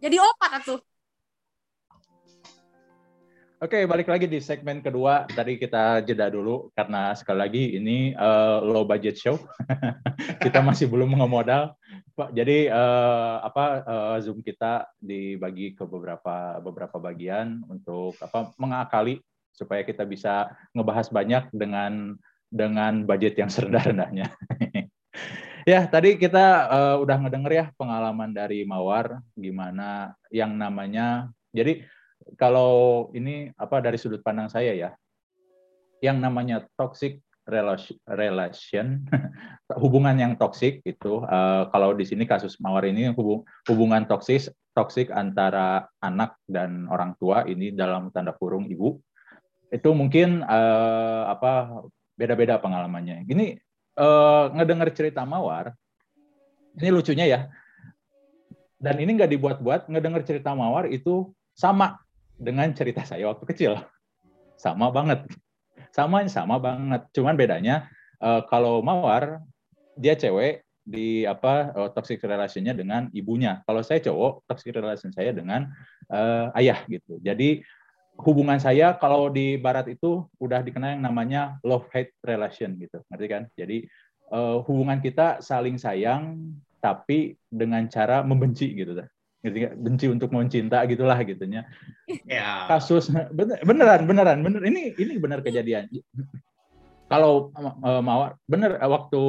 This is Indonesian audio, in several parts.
jadi opat atuh Oke, balik lagi di segmen kedua. Tadi kita jeda dulu karena sekali lagi ini uh, low budget show. kita masih belum mengemodal. Jadi uh, apa uh, Zoom kita dibagi ke beberapa beberapa bagian untuk apa mengakali supaya kita bisa ngebahas banyak dengan dengan budget yang serendah-rendahnya. Ya, tadi kita uh, udah ngedenger ya pengalaman dari Mawar gimana yang namanya jadi kalau ini apa dari sudut pandang saya ya, yang namanya toxic relation, hubungan yang toksik itu uh, kalau di sini kasus mawar ini hubung, hubungan toksis toksik antara anak dan orang tua ini dalam tanda kurung ibu itu mungkin uh, apa beda-beda pengalamannya. Ini uh, ngedengar cerita mawar, ini lucunya ya. Dan ini nggak dibuat-buat, ngedengar cerita mawar itu sama dengan cerita saya waktu kecil. Sama banget. Sama sama banget. Cuman bedanya uh, kalau Mawar dia cewek di apa uh, toxic relationnya dengan ibunya. Kalau saya cowok, toxic relation saya dengan uh, ayah gitu. Jadi hubungan saya kalau di barat itu udah dikenal yang namanya love hate relation gitu. Ngerti kan? Jadi uh, hubungan kita saling sayang tapi dengan cara membenci gitu gitu benci untuk mencinta gitulah gitunya. Ya. kasus bener, beneran beneran bener. Ini ini benar kejadian. Kalau uh, mawar bener waktu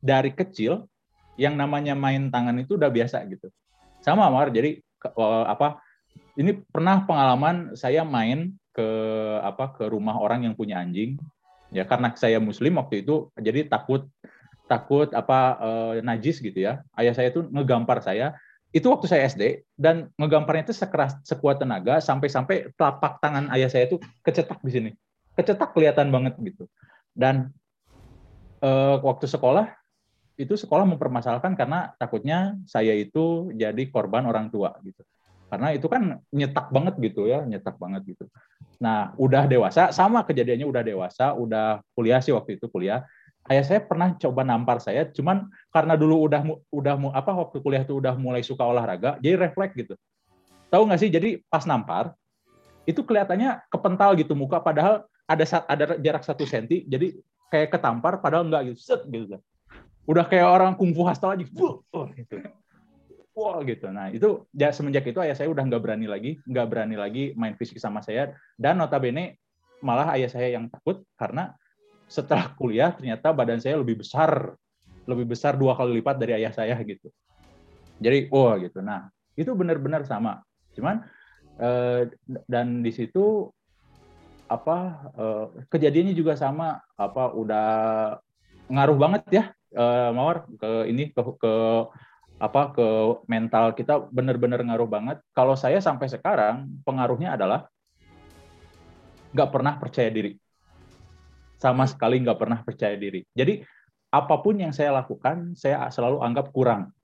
dari kecil yang namanya main tangan itu udah biasa gitu. Sama mawar. Jadi uh, apa ini pernah pengalaman saya main ke apa ke rumah orang yang punya anjing. Ya karena saya muslim waktu itu jadi takut takut apa uh, najis gitu ya. Ayah saya tuh ngegampar saya. Itu waktu saya SD dan ngegamparnya itu sekeras sekuat tenaga sampai-sampai telapak tangan ayah saya itu kecetak di sini. Kecetak kelihatan banget gitu. Dan uh, waktu sekolah itu sekolah mempermasalahkan karena takutnya saya itu jadi korban orang tua gitu karena itu kan nyetak banget gitu ya nyetak banget gitu nah udah dewasa sama kejadiannya udah dewasa udah kuliah sih waktu itu kuliah ayah saya pernah coba nampar saya, cuman karena dulu udah udah apa waktu kuliah tuh udah mulai suka olahraga, jadi refleks gitu. Tahu nggak sih? Jadi pas nampar itu kelihatannya kepental gitu muka, padahal ada ada jarak satu senti, jadi kayak ketampar, padahal nggak gitu, set gitu. Udah kayak orang kungfu hasta aja, oh, gitu. Wah gitu. Nah itu ya semenjak itu ayah saya udah nggak berani lagi, nggak berani lagi main fisik sama saya. Dan notabene malah ayah saya yang takut karena setelah kuliah ternyata badan saya lebih besar, lebih besar dua kali lipat dari ayah saya gitu. Jadi, oh, gitu. Nah, itu benar-benar sama. Cuman eh, dan di situ apa eh, kejadiannya juga sama apa udah ngaruh banget ya eh, mawar ke ini ke, ke apa ke mental kita benar-benar ngaruh banget. Kalau saya sampai sekarang pengaruhnya adalah nggak pernah percaya diri sama sekali nggak pernah percaya diri. Jadi apa pun yang saya lakukan, saya selalu anggap kurang.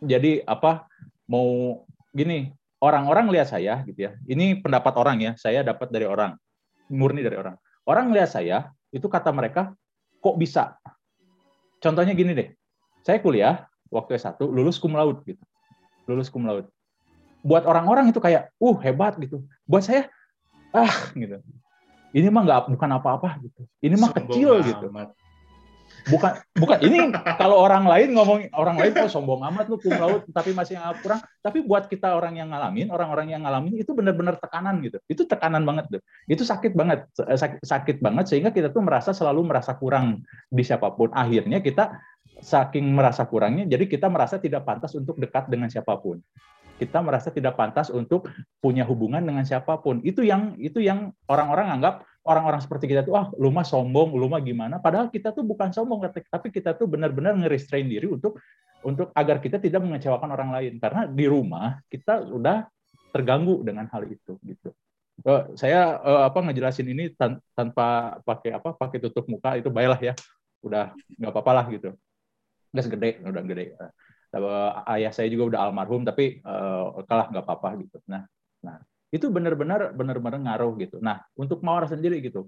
Jadi apa mau gini orang-orang lihat saya gitu ya. Ini pendapat orang ya, saya dapat dari orang, murni dari orang. Orang lihat saya itu kata mereka kok bisa. Contohnya gini deh, saya kuliah waktu S1 lulus cum laude gitu. Lulus cum laude. Buat orang-orang itu kayak, uh hebat gitu. Buat saya, ah gitu ini mah nggak bukan apa-apa gitu ini mah kecil amat. gitu bukan bukan ini kalau orang lain ngomong orang lain kok sombong amat lu kum laut tapi masih kurang tapi buat kita orang yang ngalamin orang-orang yang ngalamin itu benar-benar tekanan gitu itu tekanan banget tuh itu sakit banget sakit, sakit banget sehingga kita tuh merasa selalu merasa kurang di siapa pun akhirnya kita saking merasa kurangnya jadi kita merasa tidak pantas untuk dekat dengan siapa pun kita merasa tidak pantas untuk punya hubungan dengan siapa pun. Itu yang itu yang orang-orang anggap orang-orang seperti kita tuh ah lu mah sombong, lu mah gimana? Padahal kita tuh bukan sombong, tapi kita tuh benar-benar ngerestrain diri untuk untuk agar kita tidak mengecewakan orang lain. Karena di rumah kita sudah terganggu dengan hal itu gitu. Uh, saya uh, apa ngejelasin ini tan tanpa pakai apa pakai tutup muka itu baiklah ya udah nggak apa-apa lah gitu udah gede udah gede. Ayah saya juga udah almarhum tapi uh, kalah nggak apa-apa gitu. Nah nah itu benar-benar benar-benar ngaruh gitu. Nah untuk mawar sendiri gitu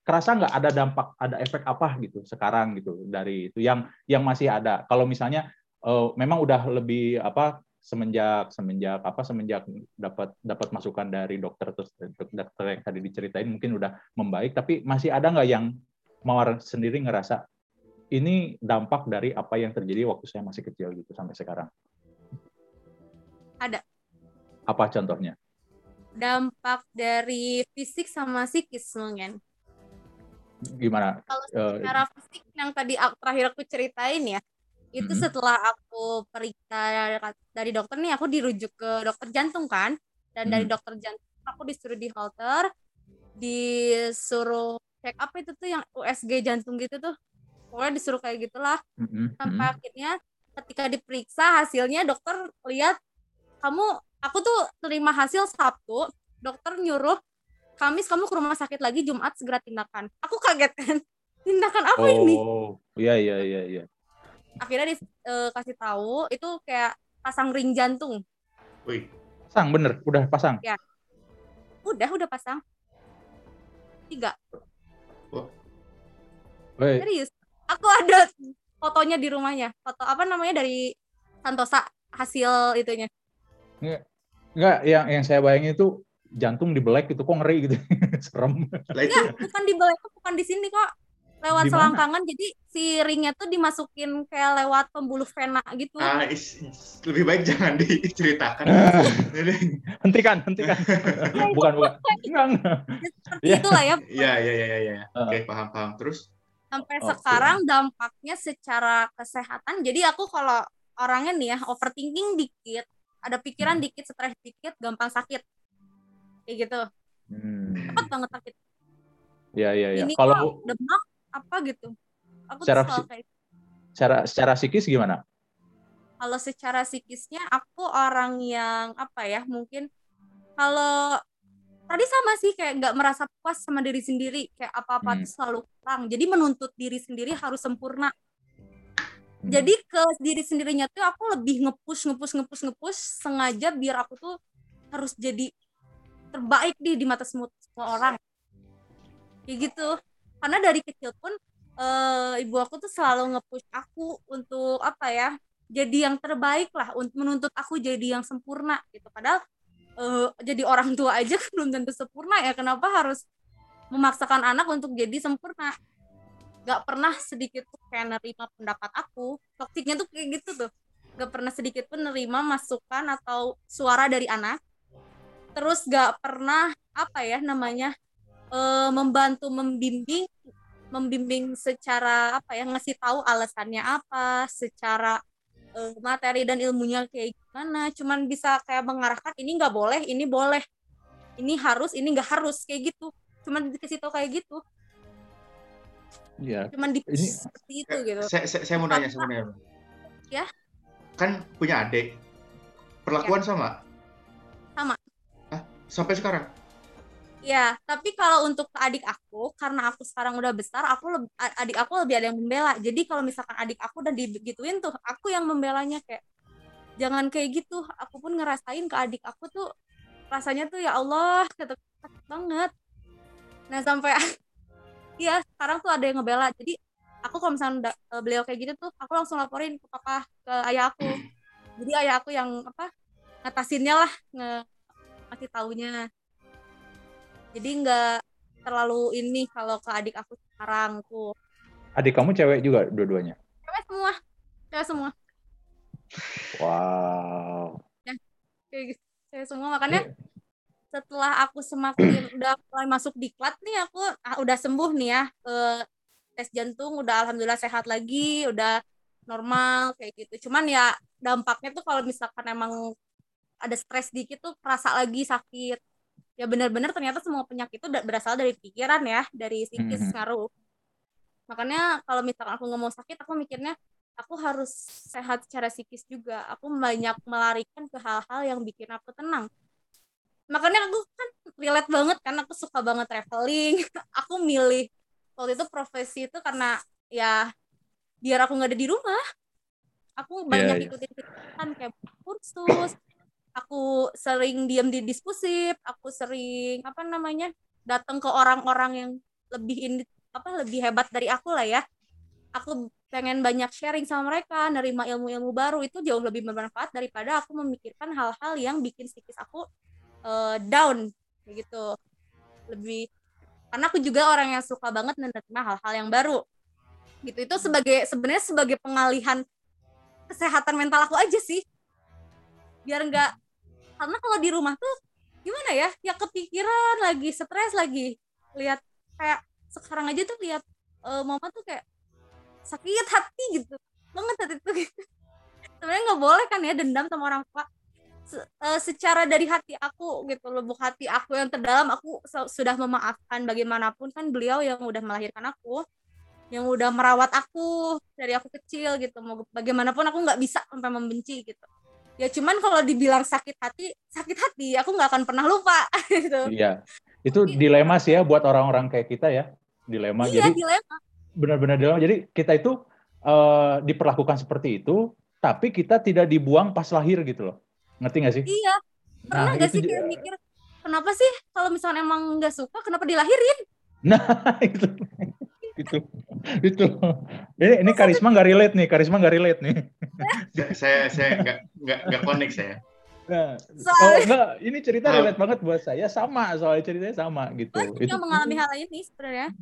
kerasa nggak ada dampak ada efek apa gitu sekarang gitu dari itu yang yang masih ada? Kalau misalnya uh, memang udah lebih apa semenjak semenjak apa semenjak dapat dapat masukan dari dokter terus dokter yang tadi diceritain mungkin udah membaik tapi masih ada nggak yang mawar sendiri ngerasa ini dampak dari apa yang terjadi waktu saya masih kecil gitu sampai sekarang. Ada. Apa contohnya? Dampak dari fisik sama psikis mungkin gimana? Kalau eh, secara uh, fisik yang tadi terakhir aku ceritain ya itu mm-hmm. setelah aku periksa dari dokter nih aku dirujuk ke dokter jantung kan? Dan mm-hmm. dari dokter jantung aku disuruh di halter disuruh check up itu tuh yang USG jantung gitu tuh pokoknya disuruh kayak gitulah mm-hmm. sampai akhirnya ketika diperiksa hasilnya dokter lihat kamu aku tuh terima hasil Sabtu dokter nyuruh Kamis kamu ke rumah sakit lagi Jumat segera tindakan aku kaget kan tindakan apa oh, ini oh iya iya iya iya akhirnya dikasih uh, tahu itu kayak pasang ring jantung. Wih. Pasang bener, udah pasang. Ya. Udah, udah pasang. Tiga. Oh. Serius. Aku ada fotonya di rumahnya. Foto apa namanya dari Santosa hasil itunya. Enggak, enggak yang yang saya bayangin itu jantung di belek itu kok ngeri gitu. Serem. Enggak, bukan di belek, bukan di sini kok lewat Di mana? selangkangan jadi si ringnya tuh dimasukin kayak lewat pembuluh vena gitu ah is, is, lebih baik jangan diceritakan hentikan hentikan bukan bukan enggak enggak seperti ya. itulah ya iya iya iya ya. oke okay, paham paham terus sampai okay. sekarang dampaknya secara kesehatan jadi aku kalau orangnya nih ya overthinking dikit ada pikiran hmm. dikit stres dikit gampang sakit kayak gitu hmm. cepat banget sakit Ya, ya, ya. Kalau demam apa gitu aku secara kayak gitu. secara secara psikis gimana kalau secara psikisnya aku orang yang apa ya mungkin kalau tadi sama sih kayak nggak merasa puas sama diri sendiri kayak apa-apa hmm. tuh selalu kurang jadi menuntut diri sendiri harus sempurna. Hmm. jadi ke diri sendirinya tuh aku lebih ngepush ngepush ngepush ngepush sengaja biar aku tuh harus jadi terbaik di di mata semua, semua orang. Kayak gitu. Karena dari kecil pun uh, ibu aku tuh selalu nge-push aku untuk apa ya jadi yang terbaik lah untuk menuntut aku jadi yang sempurna gitu. Padahal uh, jadi orang tua aja kan belum tentu sempurna ya. Kenapa harus memaksakan anak untuk jadi sempurna? Gak pernah sedikit tuh kayak nerima pendapat aku. Toksiknya tuh kayak gitu tuh. Gak pernah sedikit pun nerima masukan atau suara dari anak. Terus gak pernah apa ya namanya uh, membantu membimbing membimbing secara apa ya ngasih tahu alasannya apa secara uh, materi dan ilmunya kayak gimana cuman bisa kayak mengarahkan ini nggak boleh ini boleh. Ini harus ini nggak harus kayak gitu. Cuman dikasih tahu kayak gitu. Ya cuman di ini, seperti itu gitu. Saya, saya, saya mau nanya sebenarnya ya? Kan punya adik. Perlakuan ya. sama? Sama. Hah? sampai sekarang Ya, tapi kalau untuk adik aku, karena aku sekarang udah besar, aku lebih, adik aku lebih ada yang membela. Jadi kalau misalkan adik aku udah digituin tuh, aku yang membelanya kayak jangan kayak gitu. Aku pun ngerasain ke adik aku tuh rasanya tuh ya Allah, kata banget. Nah sampai iya sekarang tuh ada yang ngebela. Jadi aku kalau misalnya e, beliau kayak gitu tuh, aku langsung laporin ke papa, ke ayah aku. Jadi ayah aku yang apa ngatasinnya lah, nge ngasih taunya jadi nggak terlalu ini kalau ke adik aku sekarang tuh. Adik kamu cewek juga dua-duanya? Cewek semua. Cewek semua. Wow. Ya kayak gitu. Cewek semua. Makanya yeah. setelah aku semakin udah mulai masuk di klat nih aku ah, udah sembuh nih ya ke tes jantung udah alhamdulillah sehat lagi udah normal kayak gitu. Cuman ya dampaknya tuh kalau misalkan emang ada stres dikit tuh kerasa lagi sakit ya benar-benar ternyata semua penyakit itu berasal dari pikiran ya dari psikis mm-hmm. ngaruh. Makanya kalau misalkan aku nggak mau sakit aku mikirnya aku harus sehat secara psikis juga. Aku banyak melarikan ke hal-hal yang bikin aku tenang. Makanya aku kan relate banget kan aku suka banget traveling. Aku milih waktu itu profesi itu karena ya biar aku nggak ada di rumah. Aku banyak yeah, yeah. ikutin kan kayak kursus aku sering diam di diskusi aku sering apa namanya datang ke orang-orang yang lebih ini apa lebih hebat dari aku lah ya. Aku pengen banyak sharing sama mereka nerima ilmu-ilmu baru. Itu jauh lebih bermanfaat daripada aku memikirkan hal-hal yang bikin psikis aku uh, down gitu. Lebih karena aku juga orang yang suka banget menerima hal-hal yang baru. Gitu itu sebagai sebenarnya sebagai pengalihan kesehatan mental aku aja sih. Biar enggak karena kalau di rumah tuh gimana ya ya kepikiran lagi stres lagi lihat kayak sekarang aja tuh lihat uh, mama tuh kayak sakit hati gitu banget hati tuh sebenarnya nggak boleh kan ya dendam sama orang tua. Se uh, secara dari hati aku gitu lubuk hati aku yang terdalam aku sudah memaafkan bagaimanapun kan beliau yang udah melahirkan aku yang udah merawat aku dari aku kecil gitu. Mau bagaimanapun aku nggak bisa sampai membenci gitu ya cuman kalau dibilang sakit hati sakit hati aku nggak akan pernah lupa gitu. Iya. Itu dilema sih ya buat orang-orang kayak kita ya. Dilema. Iya, jadi dilema. benar-benar dilema. Jadi kita itu uh, diperlakukan seperti itu tapi kita tidak dibuang pas lahir gitu loh. Ngerti nggak sih? Iya. Pernah nah, nggak sih kayak mikir kenapa sih kalau misalnya emang nggak suka kenapa dilahirin? Nah itu itu itu ini ini karisma nggak relate nih karisma nggak relate nih saya saya nggak nggak nggak connect saya Nah, oh, enggak, ini cerita relate banget buat saya sama soalnya ceritanya sama gitu. Oh, itu mengalami hal ini sebenarnya.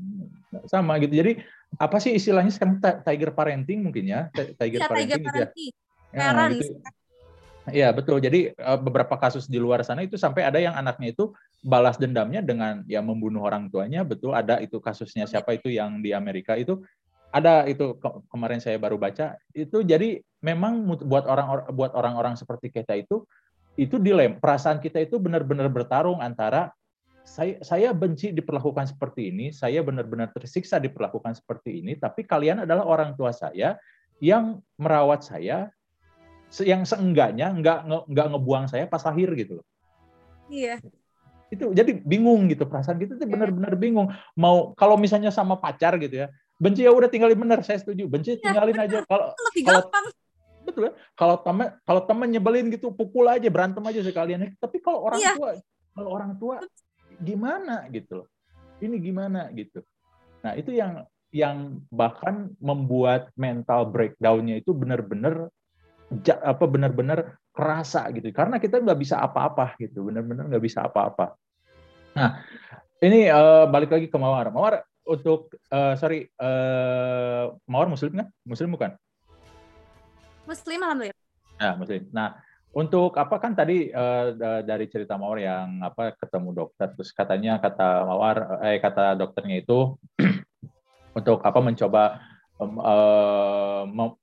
Sama gitu. Jadi apa sih istilahnya sekarang tiger parenting mungkin ya? Tiger ya, parenting, tiger gitu ya. Ya, gitu. Iya betul. Jadi eh, beberapa kasus di luar sana itu sampai ada yang anaknya itu balas dendamnya dengan ya membunuh orang tuanya betul ada itu kasusnya siapa itu yang di Amerika itu ada itu ke kemarin saya baru baca itu jadi memang buat orang buat orang-orang seperti kita itu itu dilem perasaan kita itu benar-benar bertarung antara saya saya benci diperlakukan seperti ini saya benar-benar tersiksa diperlakukan seperti ini tapi kalian adalah orang tua saya yang merawat saya yang seenggaknya nggak nggak ngebuang saya pas lahir gitu loh. Iya itu jadi bingung gitu perasaan gitu tuh iya. benar-benar bingung. Mau kalau misalnya sama pacar gitu ya benci ya udah tinggalin bener saya setuju. Benci ya, tinggalin bener. aja. Kalau kalau betul ya kalau teman kalau teman nyebelin gitu pukul aja berantem aja sekalian. Tapi kalau orang ya. tua kalau orang tua gimana gitu loh? Ini gimana gitu? Nah itu yang yang bahkan membuat mental breakdownnya itu benar-benar apa benar-benar kerasa gitu. Karena kita nggak bisa apa-apa gitu benar-benar nggak bisa apa-apa. Nah ini uh, balik lagi ke mawar. Mawar untuk uh, sorry uh, mawar muslim kan? Muslim bukan? Muslim alhamdulillah. Nah muslim. Nah untuk apa? Kan tadi uh, dari cerita mawar yang apa ketemu dokter terus katanya kata mawar eh kata dokternya itu untuk apa? Mencoba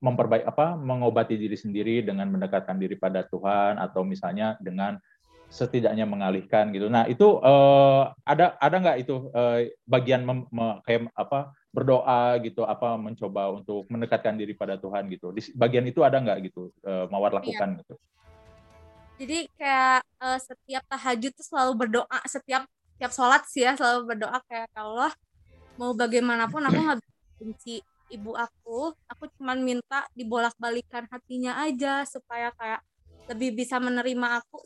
memperbaik apa mengobati diri sendiri dengan mendekatkan diri pada Tuhan atau misalnya dengan setidaknya mengalihkan gitu. Nah itu uh, ada ada nggak itu uh, bagian mem, me, kayak apa berdoa gitu apa mencoba untuk mendekatkan diri pada Tuhan gitu. Di bagian itu ada nggak gitu uh, mawar iya. lakukan iya. gitu. Jadi kayak uh, setiap tahajud tuh selalu berdoa setiap setiap sholat sih ya selalu berdoa kayak Allah mau bagaimanapun aku nggak benci ibu aku aku cuma minta dibolak-balikan hatinya aja supaya kayak lebih bisa menerima aku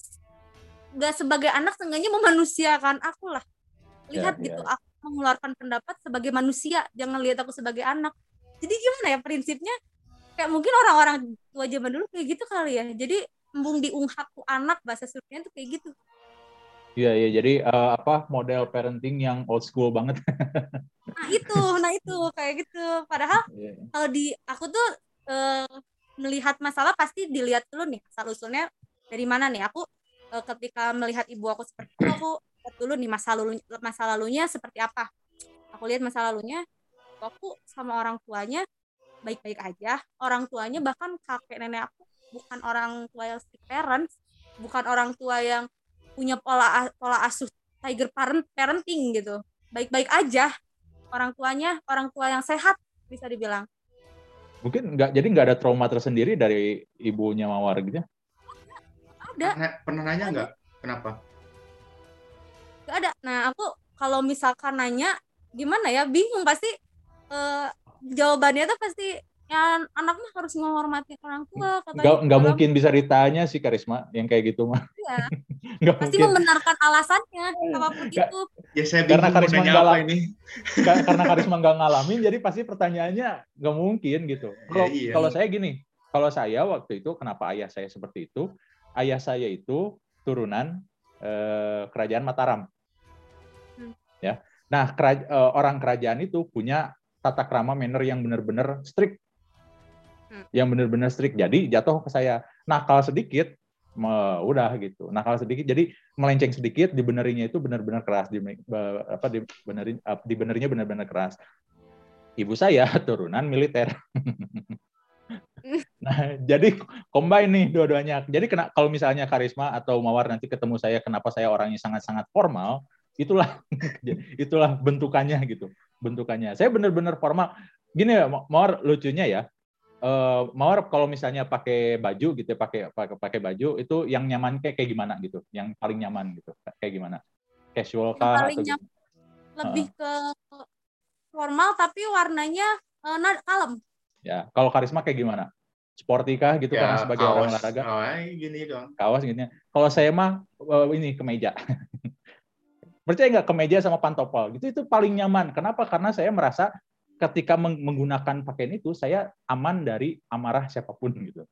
gak sebagai anak seenggaknya memanusiakan aku lah. Lihat yeah, gitu yeah. aku mengeluarkan pendapat sebagai manusia jangan lihat aku sebagai anak. Jadi gimana ya prinsipnya? Kayak mungkin orang-orang tua zaman dulu kayak gitu kali ya. Jadi embung diunghakku anak bahasa surnya tuh kayak gitu Iya iya jadi uh, apa model parenting yang old school banget. nah itu, nah itu kayak gitu. Padahal yeah. kalau di aku tuh uh, melihat masalah pasti dilihat dulu nih asal usulnya dari mana nih. Aku uh, ketika melihat ibu aku seperti itu aku lihat dulu nih masa lalu masa lalunya seperti apa. Aku lihat masa lalunya aku sama orang tuanya baik-baik aja. Orang tuanya bahkan kakek nenek aku bukan orang tua yang strict parents, bukan orang tua yang punya pola pola asuh tiger parent parenting gitu. Baik-baik aja. Orang tuanya orang tua yang sehat bisa dibilang. Mungkin nggak jadi nggak ada trauma tersendiri dari ibunya mawar gitu ya? Ada. Pernah, pernah nanya nggak? Kenapa? Nggak ada. Nah aku kalau misalkan nanya gimana ya? Bingung pasti uh, jawabannya tuh pasti ya anak mah harus menghormati orang tua katanya Nggak, nggak mungkin bisa ditanya sih Karisma yang kayak gitu mah. iya. Nggak pasti mungkin. membenarkan alasannya apa pun Nggak. itu Ya saya Karena karisma lah. ini. Ka- Karena Karisma nggak ngalamin, jadi pasti pertanyaannya nggak mungkin gitu. Kalau Ya, iya. kalau saya gini, kalau saya waktu itu kenapa ayah saya seperti itu? Ayah saya itu turunan eh, kerajaan Mataram. Hmm. Ya. Nah, kera- eh, orang kerajaan itu punya tata krama manner yang benar-benar strict. Hmm. Yang benar-benar strict. Jadi jatuh ke saya. Nakal sedikit, me- udah gitu. Nakal sedikit, jadi melenceng sedikit, dibenerinya itu benar-benar keras. Di, apa dibenerin, dibenerinya benar-benar keras. Ibu saya turunan militer. nah, jadi combine nih dua-duanya. Jadi kena, kalau misalnya karisma atau mawar nanti ketemu saya, kenapa saya orangnya sangat-sangat formal, itulah itulah bentukannya gitu. Bentukannya. Saya benar-benar formal. Gini ya, mawar lucunya ya. Eh, mawar kalau misalnya pakai baju gitu, ya, pakai pakai pakai baju itu yang nyaman kayak kayak gimana gitu, yang paling nyaman gitu, kayak gimana? Casual Yang kah paling atau nyaman. gimana? lebih ke formal tapi warnanya na- kalem Ya, kalau karisma kayak gimana? Sporty kah gitu karena sebagai orang olahraga? Oh, gini dong. Kawas gitu. ya. Kalau saya mah eh, ini kemeja. Percaya nggak kemeja sama pantopel gitu itu paling nyaman. Kenapa? Karena saya merasa ketika meng- menggunakan pakaian itu saya aman dari amarah siapa pun gitu.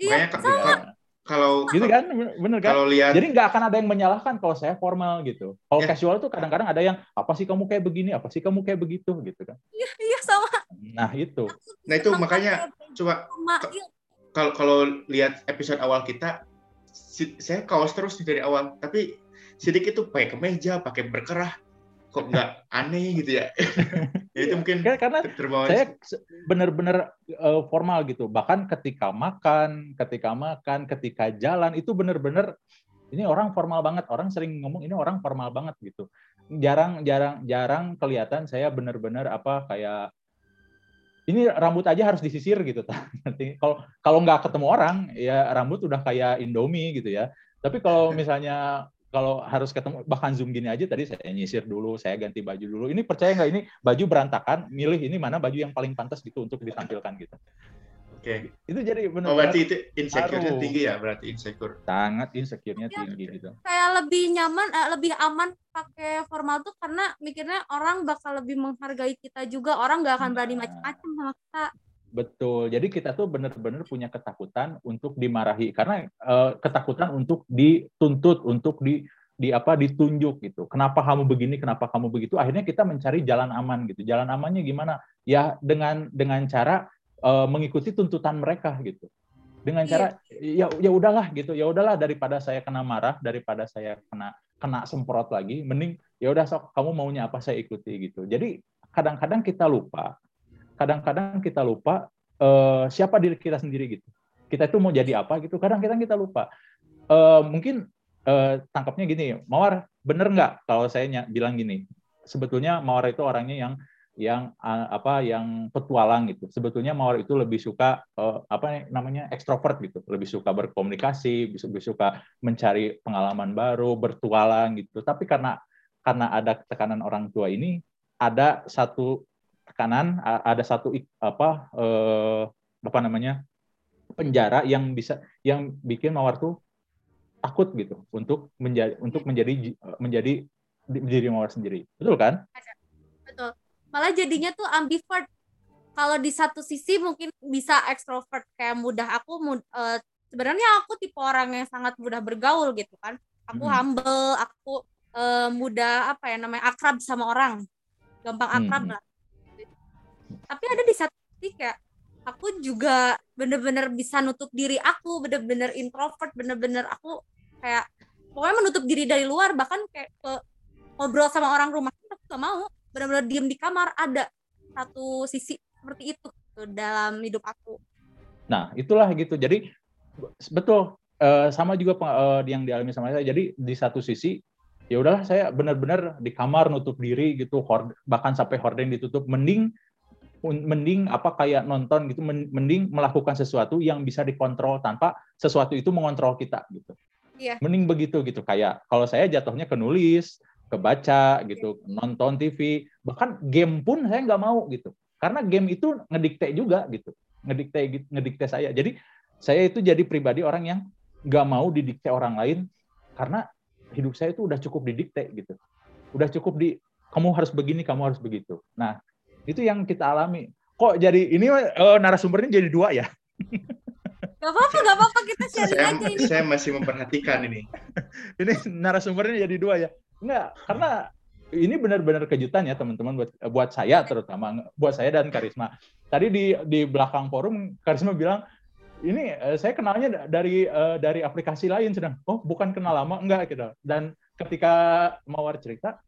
iya Makanya ka- kan? kalau Gitu kan? Bener kan? kalau lihat Jadi nggak akan ada yang menyalahkan kalau saya formal gitu. Kalau Ya. casual tuh kadang-kadang ada yang apa sih kamu kayak begini, apa sih kamu kayak begitu gitu kan. iya iya sama Nah, itu. Nah, itu makanya coba iya, kalau kalau lihat episode awal kita si- saya kaos terus dari awal tapi sedikit tuh pakai kemeja pakai berkerah kok nggak aneh gitu ya ya itu mungkin Kan- Karena ter- terbawa saya benar-benar eh, formal gitu. Bahkan ketika makan, ketika makan, ketika jalan itu benar-benar ini orang formal banget. Orang sering ngomong ini orang formal banget gitu. Jarang jarang jarang kelihatan saya benar-benar apa kayak ini rambut aja harus disisir gitu. Nanti kalau kalau nggak ketemu orang ya rambut udah kayak Indomie gitu ya. Tapi kalau misalnya kalau harus ketemu bahkan zoom gini aja tadi saya nyisir dulu, saya ganti baju dulu. Ini percaya nggak ini baju berantakan, milih ini mana baju yang paling pantas gitu untuk ditampilkan gitu. oke Itu jadi oh benar-benar berarti itu insecure-nya tinggi ya berarti insecure sangat insecure-nya Iya. tinggi gitu. kayak lebih nyaman eh, lebih aman pakai formal tuh karena mikirnya orang bakal lebih menghargai kita juga orang nggak akan berani Nah. macam-macam sama kita Betul. Jadi kita tuh benar-benar punya ketakutan untuk dimarahi karena eh, ketakutan untuk dituntut, untuk di di apa ditunjuk gitu. Kenapa kamu begini? Kenapa kamu begitu? Akhirnya kita mencari jalan aman gitu. Jalan amannya gimana? Ya dengan dengan cara eh, mengikuti tuntutan mereka gitu. Dengan cara ya ya udahlah gitu. Ya udahlah daripada saya kena marah, daripada saya kena kena semprot lagi, mending ya udah sok kamu maunya apa saya ikuti gitu. Jadi kadang-kadang kita lupa kadang-kadang kita lupa eh, siapa diri kita sendiri gitu. Kita itu mau jadi apa gitu. Kadang-kadang kita lupa. Eh, mungkin eh, tangkapnya gini, Mawar bener nggak kalau saya bilang gini? Sebetulnya Mawar itu orangnya yang yang eh, apa yang petualang gitu. Sebetulnya Mawar itu lebih suka eh, apa namanya ekstrovert gitu, lebih suka berkomunikasi, lebih suka mencari pengalaman baru, bertualang gitu. Tapi karena karena ada tekanan orang tua ini, ada satu tekanan ada satu apa eh, apa namanya penjara yang bisa yang bikin mawar tuh takut gitu untuk menjadi untuk menjadi ji- menjadi di- diri mawar sendiri. Betul kan? Betul. Malah jadinya tuh ambivert. Kalau di satu sisi mungkin bisa ekstrovert kayak mudah aku mud- eh, sebenarnya aku tipe orang yang sangat mudah bergaul gitu kan. Aku Hmm. humble aku eh, mudah apa ya namanya akrab sama orang. Gampang akrab Hmm. lah tapi ada di satu sisi kayak aku juga bener-bener bisa nutup diri aku bener-bener introvert bener-bener aku kayak pokoknya menutup diri dari luar bahkan kayak ke ngobrol sama orang rumah aku gak mau. Bener-bener diem di kamar ada satu sisi seperti itu tuh dalam hidup aku. Nah itulah gitu. Jadi betul eh, sama juga eh, yang dialami sama saya. Jadi di satu sisi ya udahlah saya benar-benar di kamar nutup diri gitu bahkan sampai horden ditutup mending mending apa kayak nonton gitu men- mending melakukan sesuatu yang bisa dikontrol tanpa sesuatu itu mengontrol kita gitu Iya. mending begitu gitu kayak kalau saya jatuhnya ke nulis ke baca gitu nonton TV bahkan game pun saya nggak mau gitu karena game itu ngedikte juga gitu ngedikte ngedikte saya. Jadi saya itu jadi pribadi orang yang nggak mau didikte orang lain karena hidup saya itu udah cukup didikte gitu. Udah cukup di kamu harus begini, kamu harus begitu. Nah, itu yang kita alami. Kok jadi ini uh, narasumbernya jadi dua ya? Gak apa-apa, gak apa-apa kita sharing saya, aja ini. Saya masih memperhatikan ini. ini narasumbernya jadi dua ya? Enggak, karena ini benar-benar kejutan ya teman-teman buat buat saya terutama buat saya dan Karisma. Tadi di di belakang forum Karisma bilang ini uh, saya kenalnya dari uh, dari aplikasi lain sedang oh bukan kenal lama enggak gitu. Dan ketika Mawar cerita,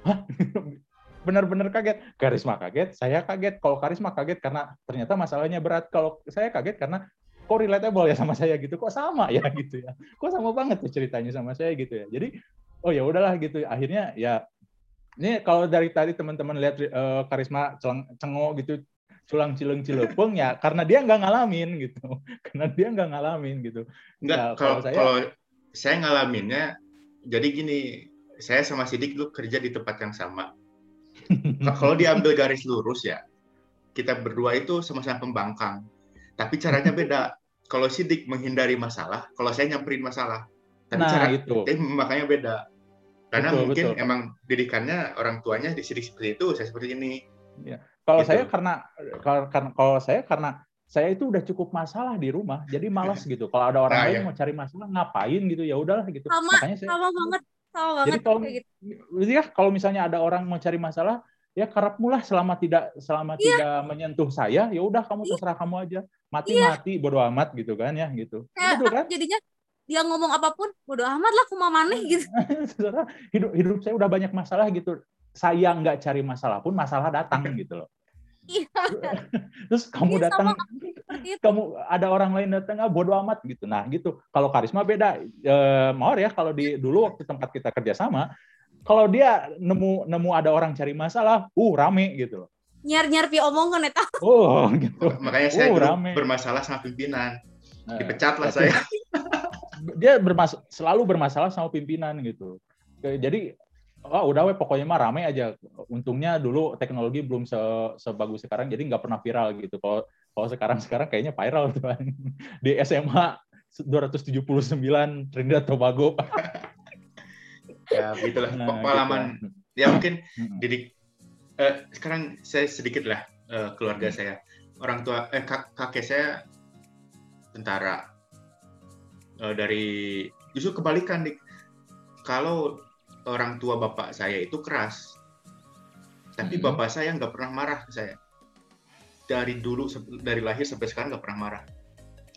benar-benar kaget. Karisma kaget, saya kaget. Kalau Karisma kaget karena ternyata masalahnya berat. Kalau saya kaget karena kok relatable ya sama saya gitu. Kok sama ya gitu ya. Kok sama banget tuh ceritanya sama saya gitu ya. Jadi oh ya udahlah gitu. Akhirnya ya ini kalau dari tadi teman-teman lihat uh, Karisma cengok gitu culang cileng cilepeng ya karena dia nggak ngalamin gitu karena dia nggak ngalamin gitu nggak ya, kalau, saya kalau saya ngalaminnya jadi gini saya sama Sidik dulu kerja di tempat yang sama Nah, kalau diambil garis lurus ya, kita berdua itu sama-sama pembangkang. Tapi caranya beda. Kalau Sidik menghindari masalah, kalau saya nyamperin masalah. Tapi nah, cara itu. makanya beda. Karena betul, mungkin betul. emang didikannya orang tuanya di Sidik seperti itu, saya seperti ini. Ya. Kalau gitu. saya karena kalau, kalau saya karena saya itu udah cukup masalah di rumah, jadi malas gitu. Kalau ada orang nah, lain ya. mau cari masalah, ngapain gitu ya udahlah gitu. Sama, Makanya saya, sama banget Sama banget Jadi kalau gitu. ya kalau misalnya ada orang mau cari masalah, ya kerap mulah selama tidak selama yeah. tidak menyentuh saya, ya udah kamu iya. terserah kamu aja. Mati-mati yeah. bodo amat gitu kan ya gitu. Kayak, gitu kan? Jadinya dia ngomong apa pun bodo amat lah aku mau maneh gitu. hidup hidup saya udah banyak masalah gitu. Saya nggak cari masalah pun masalah datang gitu loh. Iya. Terus kamu iya, datang, kamu ada orang lain datang, ah, bodo amat gitu. Nah gitu. Kalau karisma beda. E, Mawar ya kalau di dulu waktu tempat kita kerjasama, kalau dia nemu nemu ada orang cari masalah, uh rame gitu loh. Nyar nyar pi omongan eta. Oh gitu. Makanya saya uh, rame. bermasalah sama pimpinan. Nah, Dipecat lah saya. Dia bermas selalu bermasalah sama pimpinan gitu. Jadi oh udah weh pokoknya mah rame aja. Untungnya dulu teknologi belum se sebagus sekarang jadi nggak pernah viral gitu. Kalau kalau sekarang sekarang kayaknya viral tuh kan. Di SMA 279 Trinidad Tobago. ya begitulah nah, pengalaman gitu. ya mungkin didik uh, sekarang saya sedikit lah uh, keluarga saya orang tua eh kak, kakek saya tentara uh, dari justru kebalikan dik kalau orang tua bapak saya itu keras. Tapi hmm. bapak saya nggak pernah marah ke saya. Dari dulu dari lahir sampai sekarang nggak pernah marah.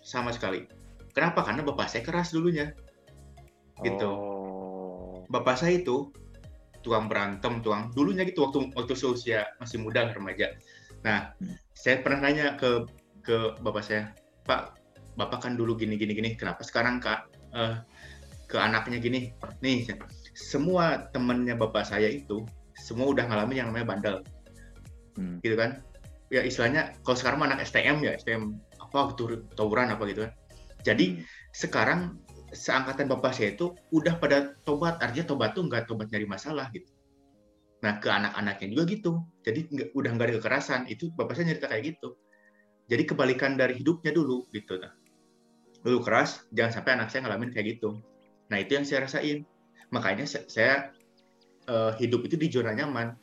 Sama sekali. Kenapa? Karena bapak saya keras dulunya. Gitu. Oh. Bapak saya itu tukang berantem, tukang dulunya gitu waktu waktu seusia masih muda remaja. Nah, saya pernah nanya ke ke bapak saya, Pak, bapak kan dulu gini gini gini, kenapa sekarang kak? Uh, ke anaknya gini? Nih, semua temennya bapak saya itu semua udah ngalamin yang namanya bandel, hmm. gitu kan? Ya istilahnya kalau sekarang anak STM ya STM apa gitu tawuran apa gitu kan. Jadi hmm. sekarang seangkatan bapak saya itu udah pada tobat. Artinya tobat tuh nggak tobat nyari masalah gitu. Nah ke anak-anaknya juga gitu. Jadi nggak, udah nggak ada kekerasan. Itu bapak saya cerita kayak gitu. Jadi kebalikan dari hidupnya dulu gitu. Nah dulu keras jangan sampai anak saya ngalamin kayak gitu. Nah itu yang saya rasain makanya saya, uh, hidup itu di zona nyaman.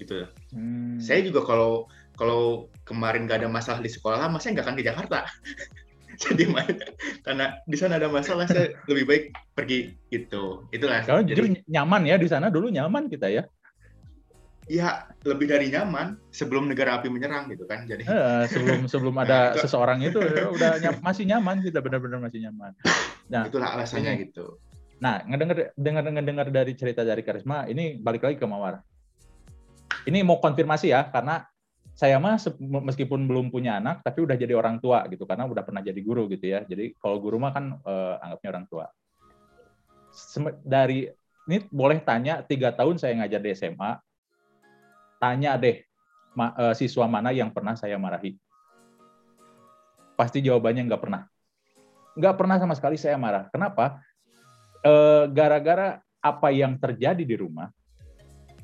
Gitu. Hmm. saya juga kalau kalau kemarin nggak ada masalah di sekolah lama saya nggak akan di Jakarta. Jadi karena di sana ada masalah saya lebih baik pergi. Gitu. Itulah. Kalau jadi nyaman ya di sana dulu nyaman kita ya. Ya lebih dari nyaman sebelum negara api menyerang gitu kan. Jadi eh, sebelum sebelum ada nah, seseorang itu ya udah nyam, masih nyaman kita benar-benar masih nyaman. Nah itulah alasannya ini, gitu nah ngedenger dengar dengar dari cerita dari Karisma ini balik lagi ke Mawar. Ini mau konfirmasi ya karena saya mah meskipun belum punya anak tapi udah jadi orang tua gitu karena udah pernah jadi guru gitu ya. Jadi kalau guru mah kan eh, anggapnya orang tua. Dari ini boleh tanya tiga tahun saya ngajar di SMA tanya deh ma, eh, siswa mana yang pernah saya marahi? Pasti jawabannya nggak pernah. Nggak pernah sama sekali saya marah. Kenapa gara-gara apa yang terjadi di rumah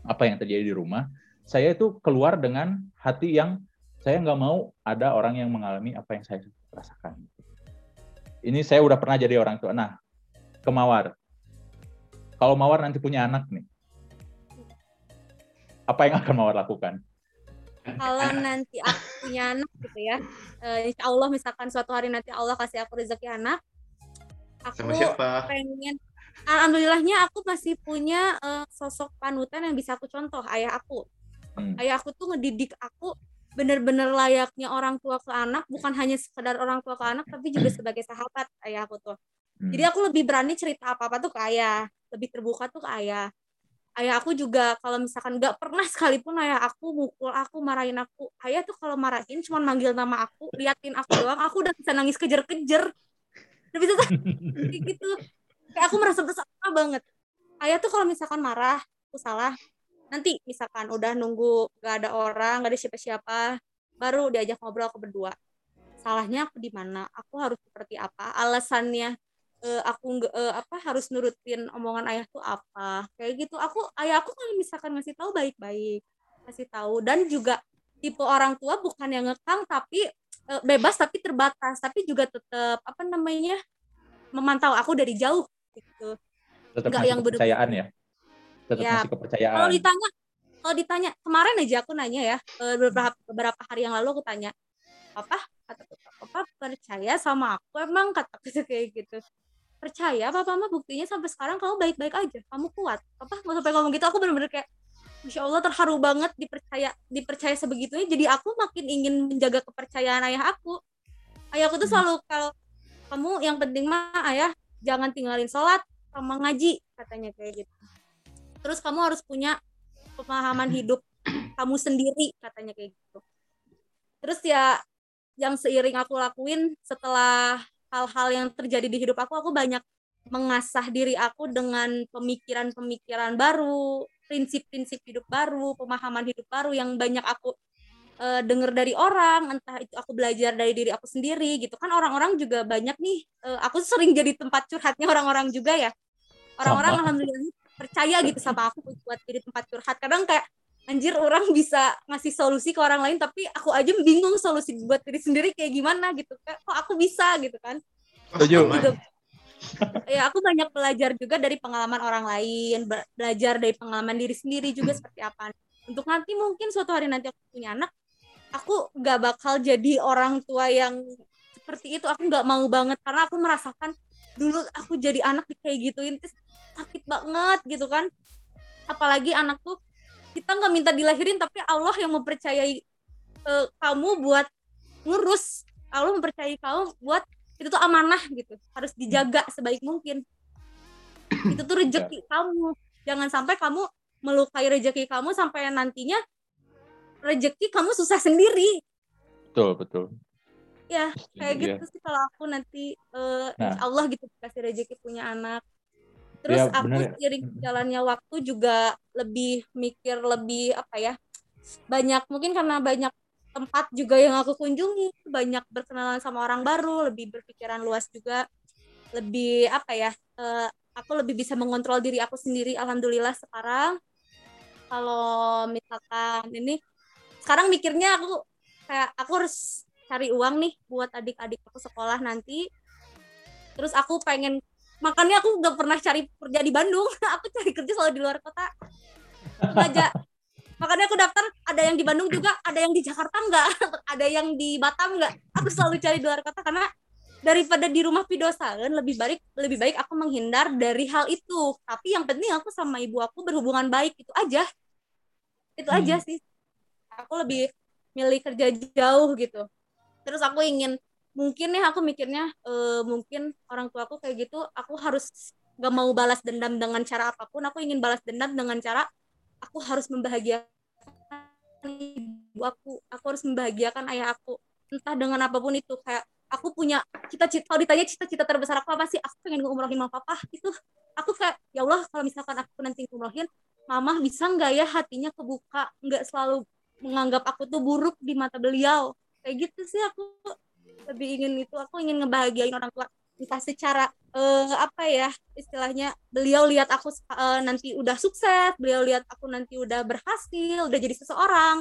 apa yang terjadi di rumah saya itu keluar dengan hati yang saya nggak mau ada orang yang mengalami apa yang saya rasakan. Ini saya udah pernah jadi orang tua. Nah, ke Mawar. Kalau Mawar nanti punya anak nih, apa yang akan Mawar lakukan? Kalau nanti aku punya anak gitu ya, uh, insya Allah misalkan suatu hari nanti Allah kasih aku rezeki anak, aku Sama siapa? pengen alhamdulillahnya aku masih punya uh, sosok panutan yang bisa aku contoh ayah aku hmm. ayah aku tuh ngedidik aku bener-bener layaknya orang tua ke anak bukan hanya sekedar orang tua ke anak tapi juga sebagai sahabat ayah aku tuh hmm. jadi aku lebih berani cerita apa apa tuh ke ayah lebih terbuka tuh ke ayah ayah aku juga kalau misalkan nggak pernah sekalipun ayah aku mukul aku marahin aku ayah tuh kalau marahin cuma manggil nama aku liatin aku doang aku udah bisa nangis kejer-kejer tapi tuh kayak gitu. Kayak aku merasa bersalah banget. Ayah tuh kalau misalkan marah aku salah nanti misalkan udah nunggu gak ada orang gak ada siapa-siapa baru diajak ngobrol aku berdua. Salahnya aku di mana? Aku harus seperti apa? Alasannya uh, aku uh, apa harus nurutin omongan ayah tuh apa? Kayak gitu. Aku ayah aku kalau misalkan ngasih tahu baik-baik. Ngasih tahu. Dan juga tipe orang tua bukan yang ngekang tapi uh, bebas tapi terbatas tapi juga tetap apa namanya memantau aku dari jauh gitu. Tetap Nggak yang kepercayaan ya? Tetap ya, masih kepercayaan. Kalau ditanya kalau ditanya kemarin aja aku nanya ya eh, beberapa beberapa hari yang lalu aku tanya apa kata papa percaya sama aku emang? kata kayak gitu. Percaya papa mah buktinya sampai sekarang kamu baik-baik aja kamu kuat. Papa nggak sampai ngomong gitu. Aku bener-bener kayak Masya Allah terharu banget dipercaya dipercaya sebegitunya. Jadi aku makin ingin menjaga kepercayaan ayah aku. Ayahku tuh hmm. selalu kalau kamu yang penting mah ayah jangan tinggalin sholat sama ngaji katanya kayak gitu. Terus kamu harus punya pemahaman hidup kamu sendiri katanya kayak gitu. Terus ya yang seiring aku lakuin setelah hal-hal yang terjadi di hidup aku aku banyak mengasah diri aku dengan pemikiran-pemikiran baru prinsip-prinsip hidup baru pemahaman hidup baru yang banyak aku uh, denger dari orang, entah itu aku belajar dari diri aku sendiri gitu kan orang-orang juga banyak nih. Uh, aku sering jadi tempat curhatnya orang-orang juga ya. Orang-orang alhamdulillah percaya gitu sama aku buat jadi tempat curhat. Kadang kayak anjir orang bisa ngasih solusi ke orang lain tapi aku aja bingung solusi buat diri sendiri kayak gimana gitu. Kayak kok aku bisa gitu kan. Setuju. Ya aku banyak belajar juga dari pengalaman orang lain, belajar dari pengalaman diri sendiri juga seperti apa. Untuk nanti mungkin suatu hari nanti aku punya anak, aku nggak bakal jadi orang tua yang seperti itu. Aku nggak mau banget karena aku merasakan dulu aku jadi anak kayak gituin sakit banget gitu kan. Apalagi anak tuh kita nggak minta dilahirin tapi Allah yang mempercayai uh, kamu buat ngurus. Allah mempercayai kamu buat itu tuh amanah gitu. Harus dijaga sebaik mungkin. Itu tuh rezeki ya. kamu. Jangan sampai kamu melukai rezeki kamu sampai nantinya rezeki kamu susah sendiri. Betul betul. Ya kayak iya. gitu sih kalau aku nanti uh, nah. Allah gitu kasih rezeki punya anak. Terus ya, aku seiring jalannya waktu juga lebih mikir lebih apa ya banyak mungkin karena banyak tempat juga yang aku kunjungi. Banyak berkenalan sama orang baru lebih berpikiran luas juga. Lebih apa ya uh, aku lebih bisa mengontrol diri aku sendiri alhamdulillah sekarang. Kalau misalkan ini sekarang mikirnya aku kayak aku harus cari uang nih buat adik-adik aku sekolah nanti. Terus aku pengen makanya aku gak pernah cari kerja di Bandung. Aku cari kerja selalu di luar kota. Aja makanya aku daftar ada yang di Bandung juga ada yang di Jakarta enggak ada yang di Batam enggak aku selalu cari di luar kota karena daripada di rumah pidosaen lebih baik lebih baik aku menghindar dari hal itu. Tapi yang penting aku sama ibu aku berhubungan baik itu aja. Itu hmm. aja sih. Aku lebih milih kerja jauh gitu. Terus aku ingin mungkin nih aku mikirnya uh, mungkin orang tua aku kayak gitu aku harus gak mau balas dendam dengan cara apa pun. Aku ingin balas dendam dengan cara aku harus membahagiakan ibu aku. Aku harus membahagiakan ayah aku. Entah dengan apa pun itu kayak aku punya cita-cita kalau ditanya cita-cita terbesar aku apa sih? Aku pengen ngumrohin mama papa. Itu aku kayak ya Allah kalau misalkan aku nanti ngumrohin mama bisa nggak ya hatinya kebuka? Nggak selalu menganggap aku tuh buruk di mata beliau. Kayak gitu sih aku. Lebih ingin itu aku ingin ngebahagiain orang tua. Entah secara uh, apa ya istilahnya beliau lihat aku uh, nanti udah sukses beliau lihat aku nanti udah berhasil udah jadi seseorang.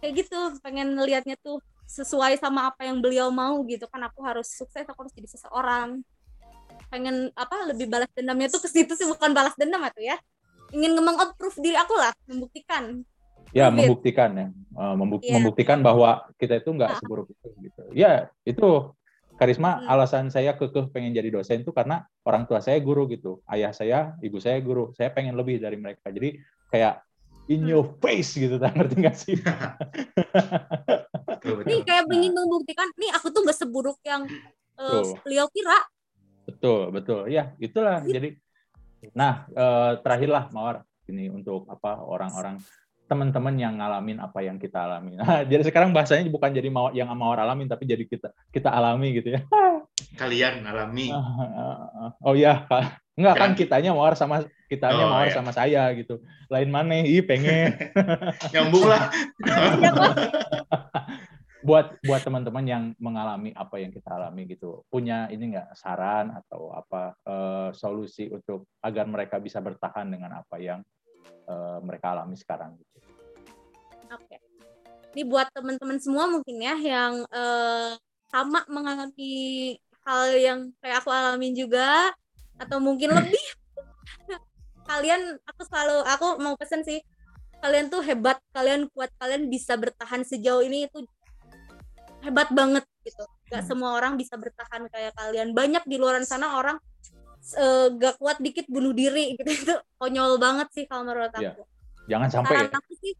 Kayak gitu pengen lihatnya tuh sesuai sama apa yang beliau mau gitu kan aku harus sukses aku harus jadi seseorang. Pengen apa lebih balas dendamnya tuh ke situ sih bukan balas dendam atau ya. Ingin mengapprove diri aku lah membuktikan. Ya membuktikan ya. Uh, membuk yeah. membuktikan bahwa kita itu nggak nah. seburuk itu gitu. Ya itu karisma hmm. alasan saya kekeh pengen jadi dosen itu karena orang tua saya guru gitu. Ayah saya ibu saya guru. Saya pengen lebih dari mereka. Jadi kayak in hmm. your face gitu tak ngerti nggak sih? Nih kayak ingin membuktikan nih aku tuh gak seburuk yang uh, beliau kira. Betul betul. Ya itulah. Gitu. jadi nah uh, terakhirlah mawar ini untuk apa orang-orang teman-teman yang ngalamin apa yang kita alami. Nah, jadi sekarang bahasanya bukan jadi mau yang mawar alamin tapi jadi kita kita alami gitu ya. Kalian alami. Oh ya, enggak kan kitanya mawar sama kitanya oh, mawar iya. sama saya gitu. Lain mana? Ih pengen. Nyambung lah. Iya, buat buat teman-teman yang mengalami apa yang kita alami gitu punya ini enggak saran atau apa uh, solusi untuk agar mereka bisa bertahan dengan apa yang uh, mereka alami sekarang gitu. Oke. Ini buat teman-teman semua mungkin ya yang uh, sama mengalami hal yang kayak aku alamin juga atau mungkin lebih. kalian aku selalu aku mau pesen sih kalian tuh hebat, kalian kuat, kalian bisa bertahan sejauh ini itu hebat banget gitu. Gak hmm. semua orang bisa bertahan kayak kalian. Banyak di luar sana orang uh, gak kuat dikit bunuh diri gitu itu konyol banget sih kalau menurut iya. aku. Ya. Jangan sampai ya. Aku sih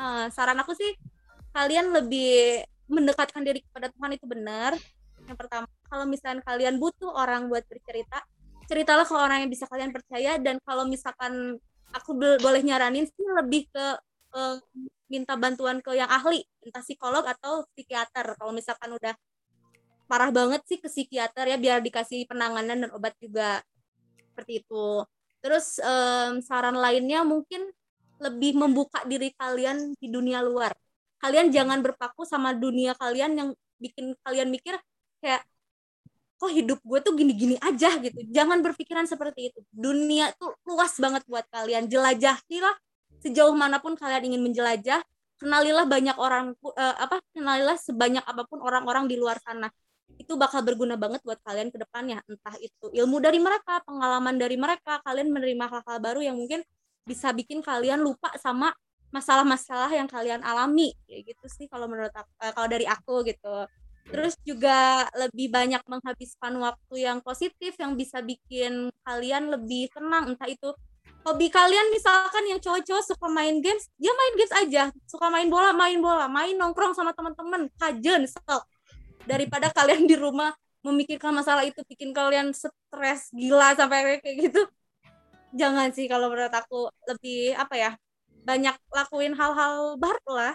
uh, saran aku sih kalian lebih mendekatkan diri kepada Tuhan itu benar. Yang pertama, kalau misalkan kalian butuh orang buat bercerita, ceritalah ke orang yang bisa kalian percaya dan kalau misalkan aku boleh nyaranin sih lebih ke uh, minta bantuan ke yang ahli, entah psikolog atau psikiater. Kalau misalkan udah parah banget sih ke psikiater ya biar dikasih penanganan dan obat juga seperti itu. Terus um, saran lainnya mungkin lebih membuka diri kalian di dunia luar. Kalian jangan berpaku sama dunia kalian yang bikin kalian mikir kayak kok hidup gue tuh gini-gini aja gitu. Jangan berpikiran seperti itu. Dunia tuh luas banget buat kalian. Jelajahilah sejauh mana pun kalian ingin menjelajah. Kenalilah banyak orang uh, apa? Kenalilah sebanyak apa pun orang-orang di luar sana. Itu bakal berguna banget buat kalian ke depannya. Entah itu ilmu dari mereka, pengalaman dari mereka, kalian menerima hal-hal baru yang mungkin bisa bikin kalian lupa sama masalah-masalah yang kalian alami kayak gitu sih kalau menurut aku, uh, kalau dari aku gitu. Terus juga lebih banyak menghabiskan waktu yang positif yang bisa bikin kalian lebih tenang entah itu hobi kalian misalkan yang cowok-cowok suka main games dia main games aja. Suka main bola main bola. Main nongkrong sama teman-teman. Kajen sok daripada kalian di rumah memikirkan masalah itu bikin kalian stres gila sampai kayak gitu jangan sih kalau menurut aku lebih apa ya banyak lakuin hal-hal baru lah.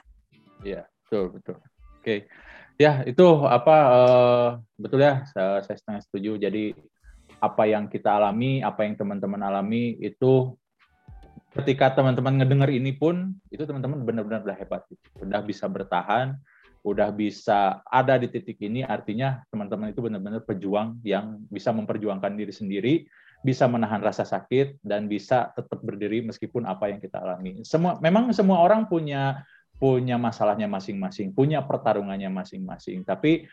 Iya betul betul. Oke okay. ya itu apa uh, betul ya saya, saya setengah setuju. Jadi apa yang kita alami, apa yang teman-teman alami itu ketika teman-teman ngedenger ini pun itu teman-teman benar-benar udah hebat, udah bisa bertahan, udah bisa ada di titik ini artinya teman-teman itu benar-benar pejuang yang bisa memperjuangkan diri sendiri bisa menahan rasa sakit dan bisa tetap berdiri meskipun apa yang kita alami. Semua memang semua orang punya punya masalahnya masing-masing, punya pertarungannya masing-masing. Tapi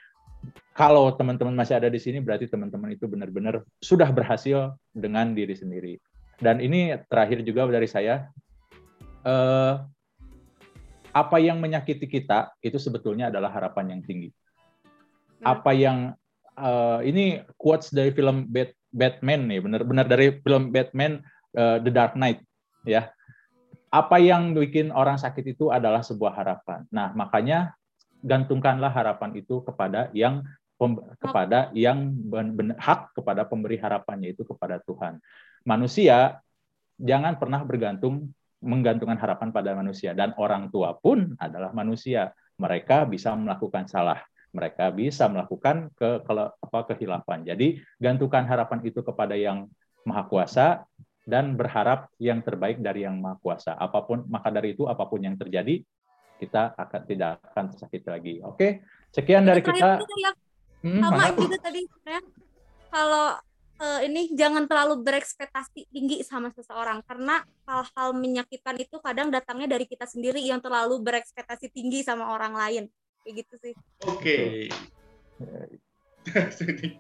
kalau teman-teman masih ada di sini berarti teman-teman itu benar-benar sudah berhasil dengan diri sendiri. Dan ini terakhir juga dari saya eh, apa yang menyakiti kita itu sebetulnya adalah harapan yang tinggi. Hmm. Apa yang uh, ini quotes dari film Bat Batman nih, benar-benar dari film Batman uh, The Dark Knight ya. Apa yang bikin orang sakit itu adalah sebuah harapan. Nah, makanya gantungkanlah harapan itu kepada yang kepada yang benar hak kepada pemberi harapannya itu kepada Tuhan. Manusia jangan pernah bergantung menggantungkan harapan pada manusia dan orang tua pun adalah manusia. Mereka bisa melakukan salah mereka bisa melakukan ke, ke apa kehilafan. Jadi gantungkan harapan itu kepada yang maha kuasa dan berharap yang terbaik dari yang maha kuasa. Apa pun maka dari itu apa pun yang terjadi kita akan tidak akan tersakiti lagi. Oke, sekian dari kita. Ya. Hmm, sama juga tadi ya. Kalau uh, ini jangan terlalu berekspektasi tinggi sama seseorang karena hal-hal menyakitkan itu kadang datangnya dari kita sendiri yang terlalu berekspektasi tinggi sama orang lain kayak gitu sih. Oke. Okay.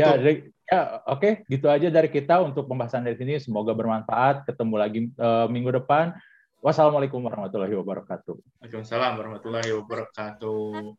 ya, ya oke okay. gitu aja dari kita untuk pembahasan dari sini. Semoga bermanfaat. Ketemu lagi uh, minggu depan. Wassalamualaikum warahmatullahi wabarakatuh. Waalaikumsalam warahmatullahi wabarakatuh.